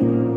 you.